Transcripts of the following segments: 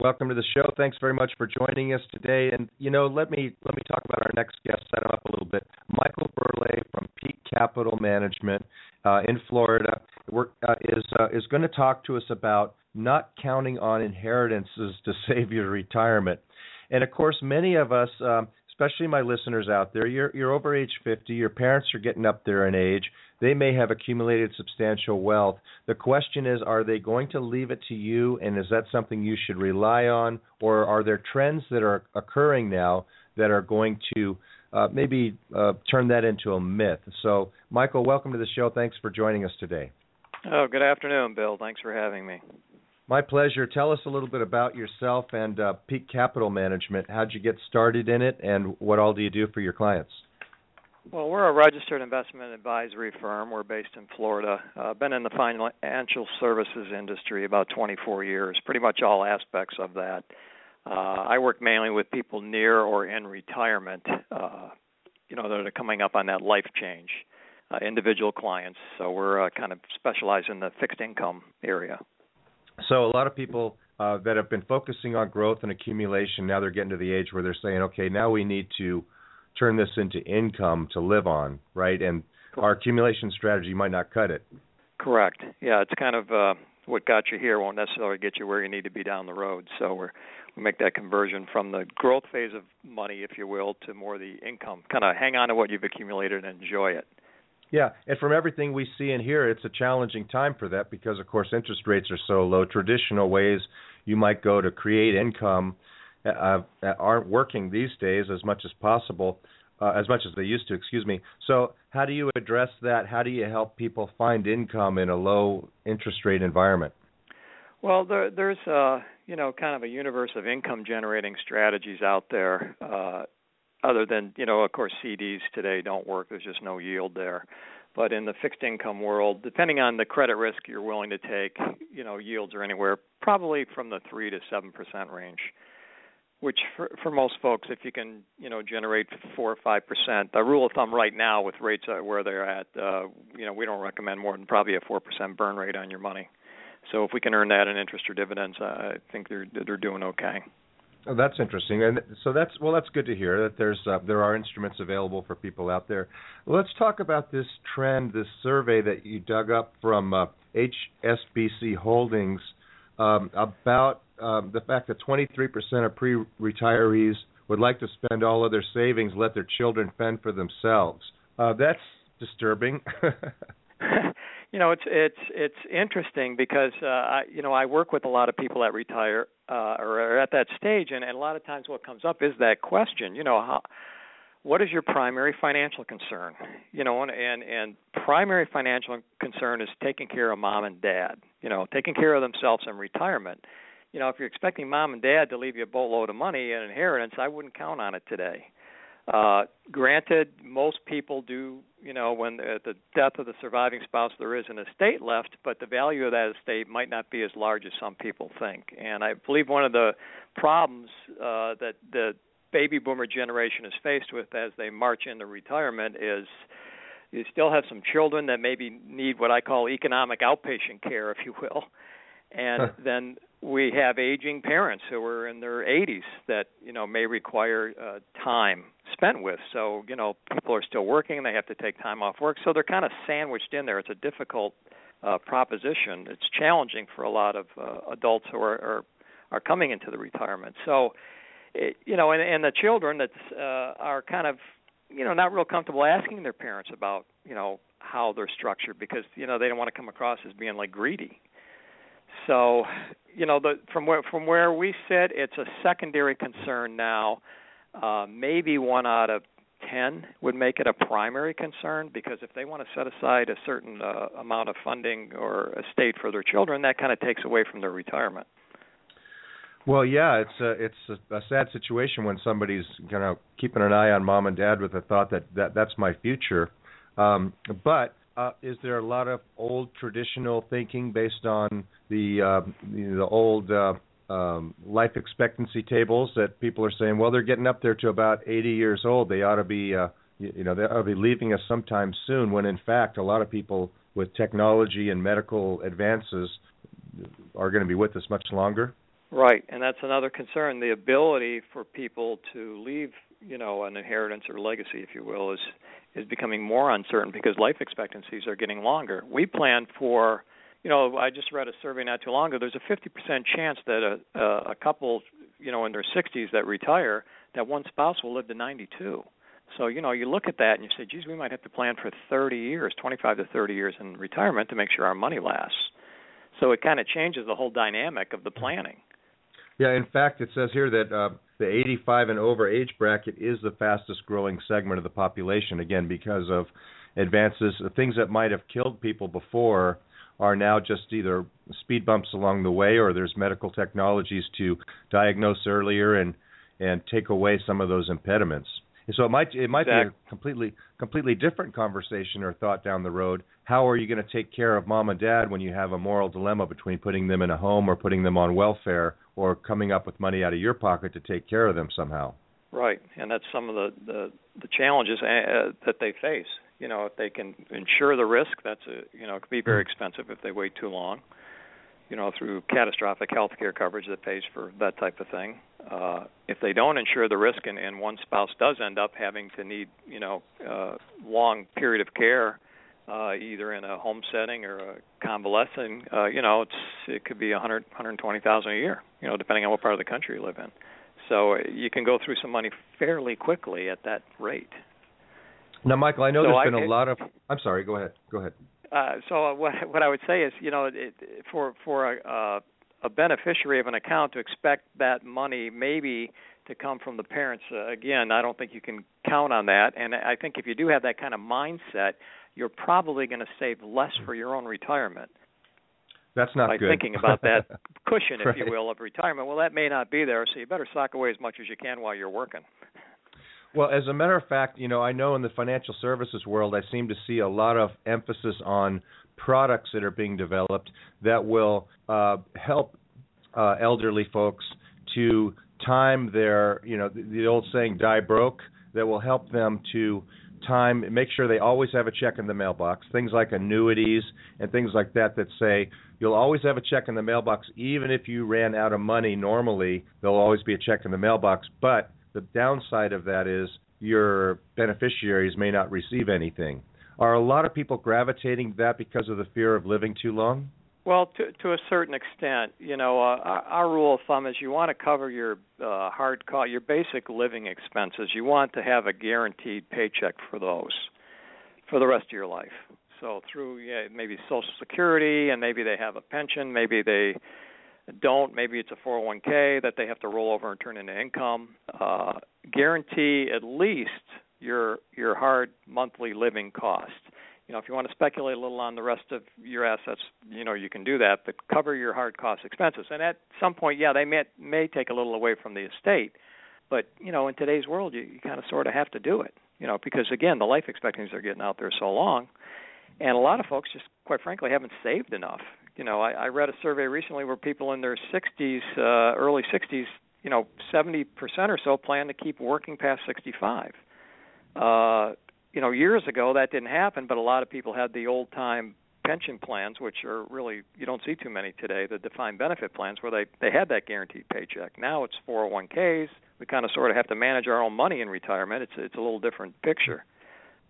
Welcome to the show. Thanks very much for joining us today. And you know, let me let me talk about our next guest. Set him up a little bit. Michael Burley from Peak Capital Management uh, in Florida uh, is uh, is going to talk to us about not counting on inheritances to save your retirement. And of course, many of us, um, especially my listeners out there, you're you're over age 50. Your parents are getting up there in age. They may have accumulated substantial wealth. The question is, are they going to leave it to you, and is that something you should rely on, or are there trends that are occurring now that are going to uh, maybe uh, turn that into a myth? So, Michael, welcome to the show. Thanks for joining us today. Oh, good afternoon, Bill. Thanks for having me. My pleasure. Tell us a little bit about yourself and uh, Peak Capital Management. How'd you get started in it, and what all do you do for your clients? Well, we're a registered investment advisory firm. We're based in Florida. Uh, been in the financial services industry about 24 years, pretty much all aspects of that. Uh, I work mainly with people near or in retirement, uh, you know, that are coming up on that life change, uh, individual clients. So we're uh, kind of specialized in the fixed income area. So a lot of people uh, that have been focusing on growth and accumulation now they're getting to the age where they're saying, okay, now we need to turn this into income to live on, right? And our accumulation strategy might not cut it. Correct. Yeah, it's kind of uh, what got you here won't necessarily get you where you need to be down the road. So we're we make that conversion from the growth phase of money, if you will, to more the income. Kind of hang on to what you've accumulated and enjoy it. Yeah, and from everything we see and hear, it's a challenging time for that because, of course, interest rates are so low. Traditional ways you might go to create income uh, aren't working these days as much as possible, uh, as much as they used to. Excuse me. So, how do you address that? How do you help people find income in a low interest rate environment? Well, there, there's uh, you know kind of a universe of income generating strategies out there. Uh, other than you know, of course, CDs today don't work. There's just no yield there. But in the fixed income world, depending on the credit risk you're willing to take, you know, yields are anywhere probably from the three to seven percent range which for, for most folks, if you can, you know, generate four or five percent, the rule of thumb right now with rates where they're at, uh, you know, we don't recommend more than probably a four percent burn rate on your money. So if we can earn that in interest or dividends, I think they're they're doing okay. Oh, that's interesting, and so that's well, that's good to hear that there's uh, there are instruments available for people out there. Let's talk about this trend, this survey that you dug up from uh, HSBC Holdings um, about um, the fact that 23% of pre-retirees would like to spend all of their savings, let their children fend for themselves. Uh, that's disturbing. you know, it's it's it's interesting because uh, I you know I work with a lot of people that retire uh, or are at that stage, and, and a lot of times what comes up is that question. You know, how what is your primary financial concern? You know, and and, and primary financial concern is taking care of mom and dad. You know, taking care of themselves in retirement you know, if you're expecting mom and dad to leave you a boatload of money in inheritance, I wouldn't count on it today. Uh, granted, most people do, you know, when at the death of the surviving spouse, there is an estate left, but the value of that estate might not be as large as some people think. And I believe one of the problems uh, that the baby boomer generation is faced with as they march into retirement is you still have some children that maybe need what I call economic outpatient care, if you will. And then we have aging parents who are in their 80s that you know may require uh, time spent with. So you know people are still working; they have to take time off work, so they're kind of sandwiched in there. It's a difficult uh, proposition. It's challenging for a lot of uh, adults who are, are are coming into the retirement. So it, you know, and, and the children that uh, are kind of you know not real comfortable asking their parents about you know how they're structured because you know they don't want to come across as being like greedy so, you know, the, from where from where we sit, it's a secondary concern now. Uh, maybe one out of ten would make it a primary concern because if they want to set aside a certain uh, amount of funding or estate for their children, that kind of takes away from their retirement. Well, yeah, it's a it's a, a sad situation when somebody's you know keeping an eye on mom and dad with the thought that that that's my future. Um, but uh, is there a lot of old traditional thinking based on the uh, the, the old uh, um, life expectancy tables that people are saying, well, they're getting up there to about 80 years old. They ought to be, uh, you, you know, they ought to be leaving us sometime soon. When in fact, a lot of people with technology and medical advances are going to be with us much longer. Right, and that's another concern. The ability for people to leave, you know, an inheritance or legacy, if you will, is is becoming more uncertain because life expectancies are getting longer. We plan for, you know, I just read a survey not too long ago. There's a 50% chance that a a couple, you know, in their 60s that retire, that one spouse will live to 92. So you know, you look at that and you say, "Geez, we might have to plan for 30 years, 25 to 30 years in retirement to make sure our money lasts." So it kind of changes the whole dynamic of the planning. Yeah, in fact, it says here that uh, the 85 and over age bracket is the fastest growing segment of the population. Again, because of advances, things that might have killed people before are now just either speed bumps along the way, or there's medical technologies to diagnose earlier and and take away some of those impediments. So it might it might exactly. be a completely completely different conversation or thought down the road. How are you going to take care of mom and dad when you have a moral dilemma between putting them in a home or putting them on welfare or coming up with money out of your pocket to take care of them somehow? Right, and that's some of the the, the challenges uh, that they face. You know, if they can insure the risk, that's a you know it can be very expensive if they wait too long you know, through catastrophic health care coverage that pays for that type of thing. Uh, if they don't insure the risk and, and one spouse does end up having to need, you know, uh, long period of care, uh, either in a home setting or a convalescing, uh, you know, it's it could be a hundred, hundred twenty thousand a year, you know, depending on what part of the country you live in. So uh, you can go through some money fairly quickly at that rate. Now, Michael, I know so there's I, been a lot of. I'm sorry. Go ahead. Go ahead. Uh, so what what I would say is, you know, it, for for a, uh, a beneficiary of an account to expect that money maybe to come from the parents, uh, again, I don't think you can count on that. And I think if you do have that kind of mindset, you're probably going to save less for your own retirement. That's not by good. thinking about that cushion, if right. you will, of retirement. Well, that may not be there, so you better sock away as much as you can while you're working. Well, as a matter of fact, you know, I know in the financial services world, I seem to see a lot of emphasis on products that are being developed that will uh, help uh, elderly folks to time their, you know, the, the old saying, die broke, that will help them to time, make sure they always have a check in the mailbox. Things like annuities and things like that that say you'll always have a check in the mailbox, even if you ran out of money normally, there'll always be a check in the mailbox. But the downside of that is your beneficiaries may not receive anything. Are a lot of people gravitating that because of the fear of living too long? Well, to to a certain extent, you know, uh, our, our rule of thumb is you want to cover your uh, hard cost, your basic living expenses. You want to have a guaranteed paycheck for those for the rest of your life. So through yeah, maybe Social Security, and maybe they have a pension, maybe they don't, maybe it's a 401k that they have to roll over and turn into income. Uh, guarantee at least your your hard monthly living cost. You know, if you want to speculate a little on the rest of your assets, you know, you can do that, but cover your hard cost expenses. And at some point, yeah, they may may take a little away from the estate, but you know, in today's world, you, you kind of sort of have to do it. You know, because again, the life expectancies are getting out there so long, and a lot of folks just, quite frankly, haven't saved enough. You know, I, I read a survey recently where people in their 60s, uh, early 60s, you know, 70% or so plan to keep working past 65. Uh, you know, years ago that didn't happen, but a lot of people had the old time pension plans, which are really you don't see too many today. The defined benefit plans where they they had that guaranteed paycheck. Now it's 401ks. We kind of sort of have to manage our own money in retirement. It's it's a little different picture.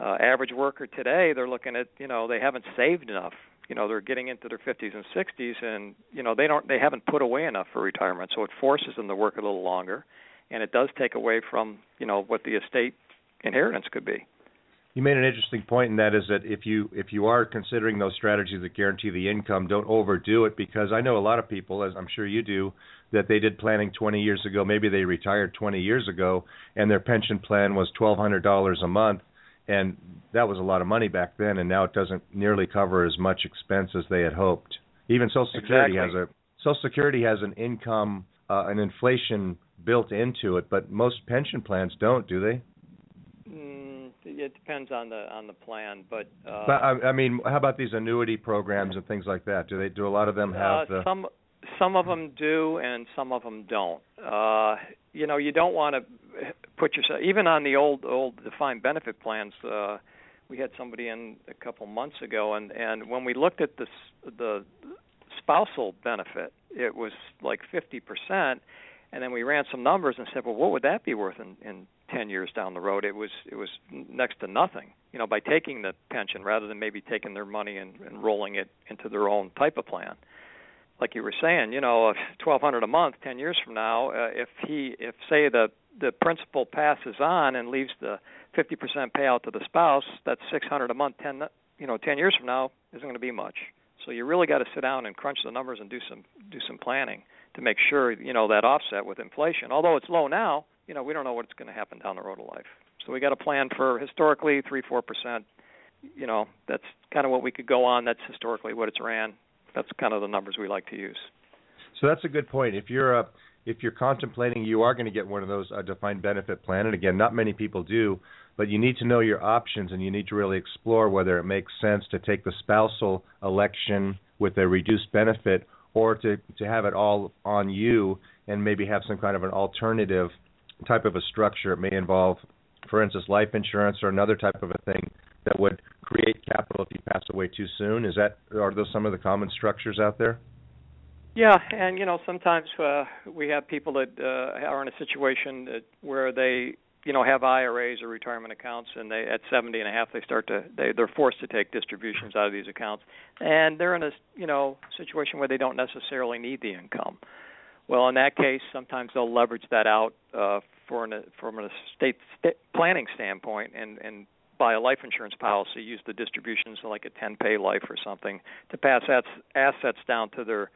Uh, average worker today, they're looking at you know they haven't saved enough. You know they're getting into their 50s and 60s, and you know they don't they haven't put away enough for retirement. So it forces them to work a little longer, and it does take away from you know what the estate inheritance could be. You made an interesting point, and that is that if you if you are considering those strategies that guarantee the income, don't overdo it because I know a lot of people, as I'm sure you do, that they did planning 20 years ago. Maybe they retired 20 years ago, and their pension plan was $1,200 a month, and that was a lot of money back then, and now it doesn't nearly cover as much expense as they had hoped. Even Social Security exactly. has a Social Security has an income uh, an inflation built into it, but most pension plans don't, do they? It depends on the on the plan, but. Uh, but I, I mean, how about these annuity programs and things like that? Do they do a lot of them have uh, the? Some some of them do, and some of them don't. Uh, you know, you don't want to put yourself even on the old old defined benefit plans. Uh, we had somebody in a couple months ago, and and when we looked at the the spousal benefit, it was like 50 percent, and then we ran some numbers and said, well, what would that be worth in in 10 years down the road? It was it was next to nothing. You know, by taking the pension rather than maybe taking their money and, and rolling it into their own type of plan like you were saying, you know, twelve hundred a month, ten years from now, uh, if he, if say the the principal passes on and leaves the fifty percent payout to the spouse, that's six hundred a month. Ten, you know, ten years from now isn't going to be much. So you really got to sit down and crunch the numbers and do some do some planning to make sure you know that offset with inflation. Although it's low now, you know, we don't know what's going to happen down the road of life. So we got to plan for historically three four percent. You know, that's kind of what we could go on. That's historically what it's ran that's kind of the numbers we like to use. So that's a good point. If you're a if you're contemplating you are going to get one of those a defined benefit plan, and again, not many people do, but you need to know your options and you need to really explore whether it makes sense to take the spousal election with a reduced benefit or to to have it all on you and maybe have some kind of an alternative type of a structure. It may involve, for instance, life insurance or another type of a thing that would create capital if you pass away too soon? Is that are those some of the common structures out there? Yeah, and you know sometimes uh, we have people that uh, are in a situation that, where they you know have IRAs or retirement accounts, and they at 70 and a half they start to they they're forced to take distributions out of these accounts, and they're in a you know situation where they don't necessarily need the income. Well, in that case, sometimes they'll leverage that out uh, for an, from an estate st- planning standpoint and and buy a life insurance policy, use the distributions like a 10 pay life or something to pass assets down to their,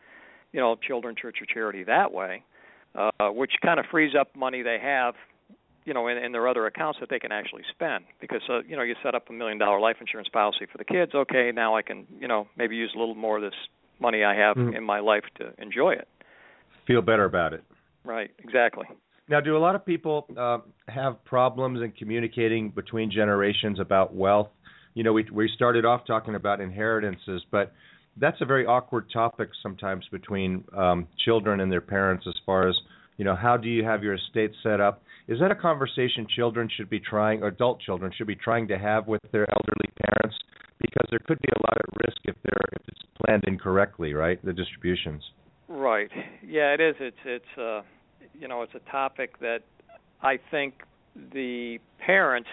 you know, children, church, or charity that way, uh, which kind of frees up money they have, you know, in, in their other accounts that they can actually spend. Because, uh, you know, you set up a million dollar life insurance policy for the kids. Okay, now I can, you know, maybe use a little more of this money I have mm. in my life to enjoy it. Feel better about it. Right, exactly. Now, do a lot of people uh, have problems in communicating between generations about wealth? You know, we we started off talking about inheritances, but that's a very awkward topic sometimes between um, children and their parents as far as you know how do you have your estate set up is that a conversation children should be trying or adult children should be trying to have with their elderly parents because there could be a lot at risk if they're if it's planned incorrectly right the distributions right yeah it is it's it's uh you know, it's a topic that I think the parents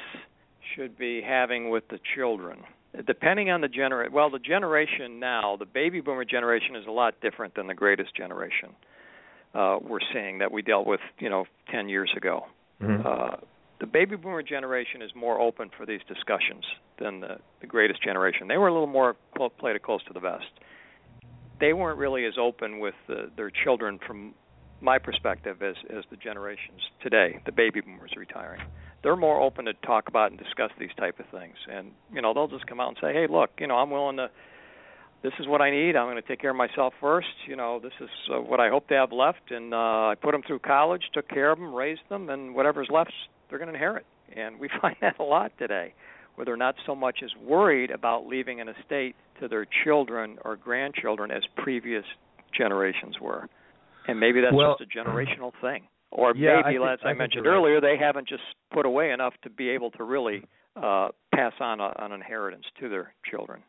should be having with the children. Depending on the gener well, the generation now, the baby boomer generation is a lot different than the greatest generation uh, we're seeing that we dealt with, you know, 10 years ago. Mm-hmm. Uh, the baby boomer generation is more open for these discussions than the, the greatest generation. They were a little more close, played it close to the vest. They weren't really as open with the, their children from my perspective as as the generations today, the baby boomers retiring, they're more open to talk about and discuss these type of things. And you know, they'll just come out and say, "Hey, look, you know, I'm willing to. This is what I need. I'm going to take care of myself first. You know, this is uh, what I hope to have left, and uh, I put them through college, took care of them, raised them, and whatever's left, they're going to inherit. And we find that a lot today, where they're not so much as worried about leaving an estate to their children or grandchildren as previous generations were and maybe that's well, just a generational thing or yeah, maybe think, as I, I mentioned right. earlier they haven't just put away enough to be able to really uh pass on a, an inheritance to their children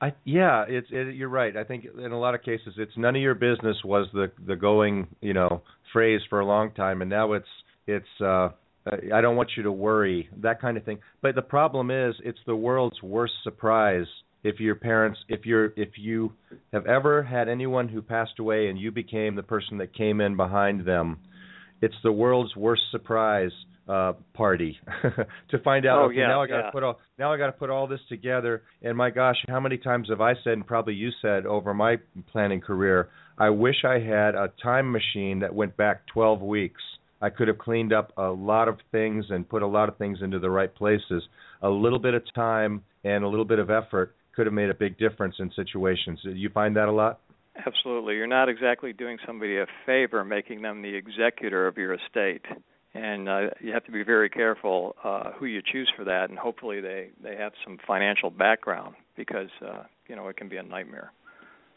I yeah, it's it, you're right. I think in a lot of cases it's none of your business was the the going, you know, phrase for a long time and now it's it's uh I don't want you to worry, that kind of thing. But the problem is it's the world's worst surprise if your parents if you're if you have ever had anyone who passed away and you became the person that came in behind them it's the world's worst surprise uh party to find out oh, okay yeah, now I got to yeah. put all now I got to put all this together and my gosh how many times have I said and probably you said over my planning career I wish I had a time machine that went back 12 weeks I could have cleaned up a lot of things and put a lot of things into the right places a little bit of time and a little bit of effort could have made a big difference in situations. Do you find that a lot? Absolutely. You're not exactly doing somebody a favor making them the executor of your estate. And uh, you have to be very careful uh, who you choose for that, and hopefully they they have some financial background because uh, you know it can be a nightmare.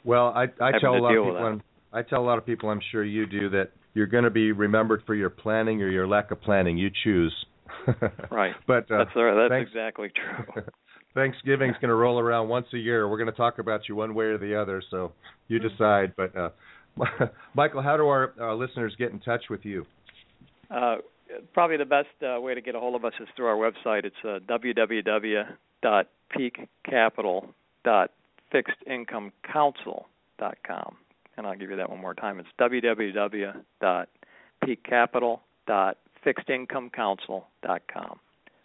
Well, I I tell a lot of people, I tell a lot of people, I'm sure you do, that you're going to be remembered for your planning or your lack of planning. You choose. right. But uh, that's that's thanks, exactly true. Thanksgiving's going to roll around once a year. We're going to talk about you one way or the other, so you mm-hmm. decide. But uh, Michael, how do our uh, listeners get in touch with you? Uh, probably the best uh, way to get a hold of us is through our website. It's uh, www.peakcapital.fixedincomecouncil.com and I'll give you that one more time. It's www.peakcapital.fixedincomecouncil.com.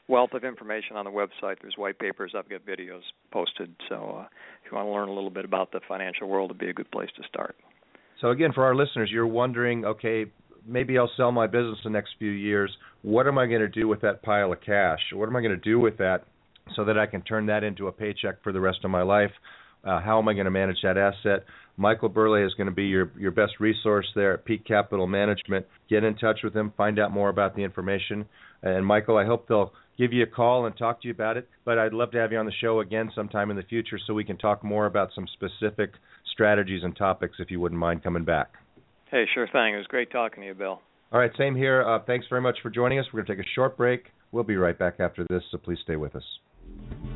Wealth of information on the website. There's white papers. I've got videos posted. So uh, if you want to learn a little bit about the financial world, it'd be a good place to start. So again, for our listeners, you're wondering, okay, maybe I'll sell my business the next few years. What am I going to do with that pile of cash? What am I going to do with that so that I can turn that into a paycheck for the rest of my life? Uh, how am I going to manage that asset? Michael Burley is going to be your, your best resource there at Peak Capital Management. Get in touch with him, find out more about the information. And Michael, I hope they'll give you a call and talk to you about it. But I'd love to have you on the show again sometime in the future so we can talk more about some specific strategies and topics if you wouldn't mind coming back. Hey, sure thing. It was great talking to you, Bill. All right, same here. Uh, thanks very much for joining us. We're going to take a short break. We'll be right back after this, so please stay with us.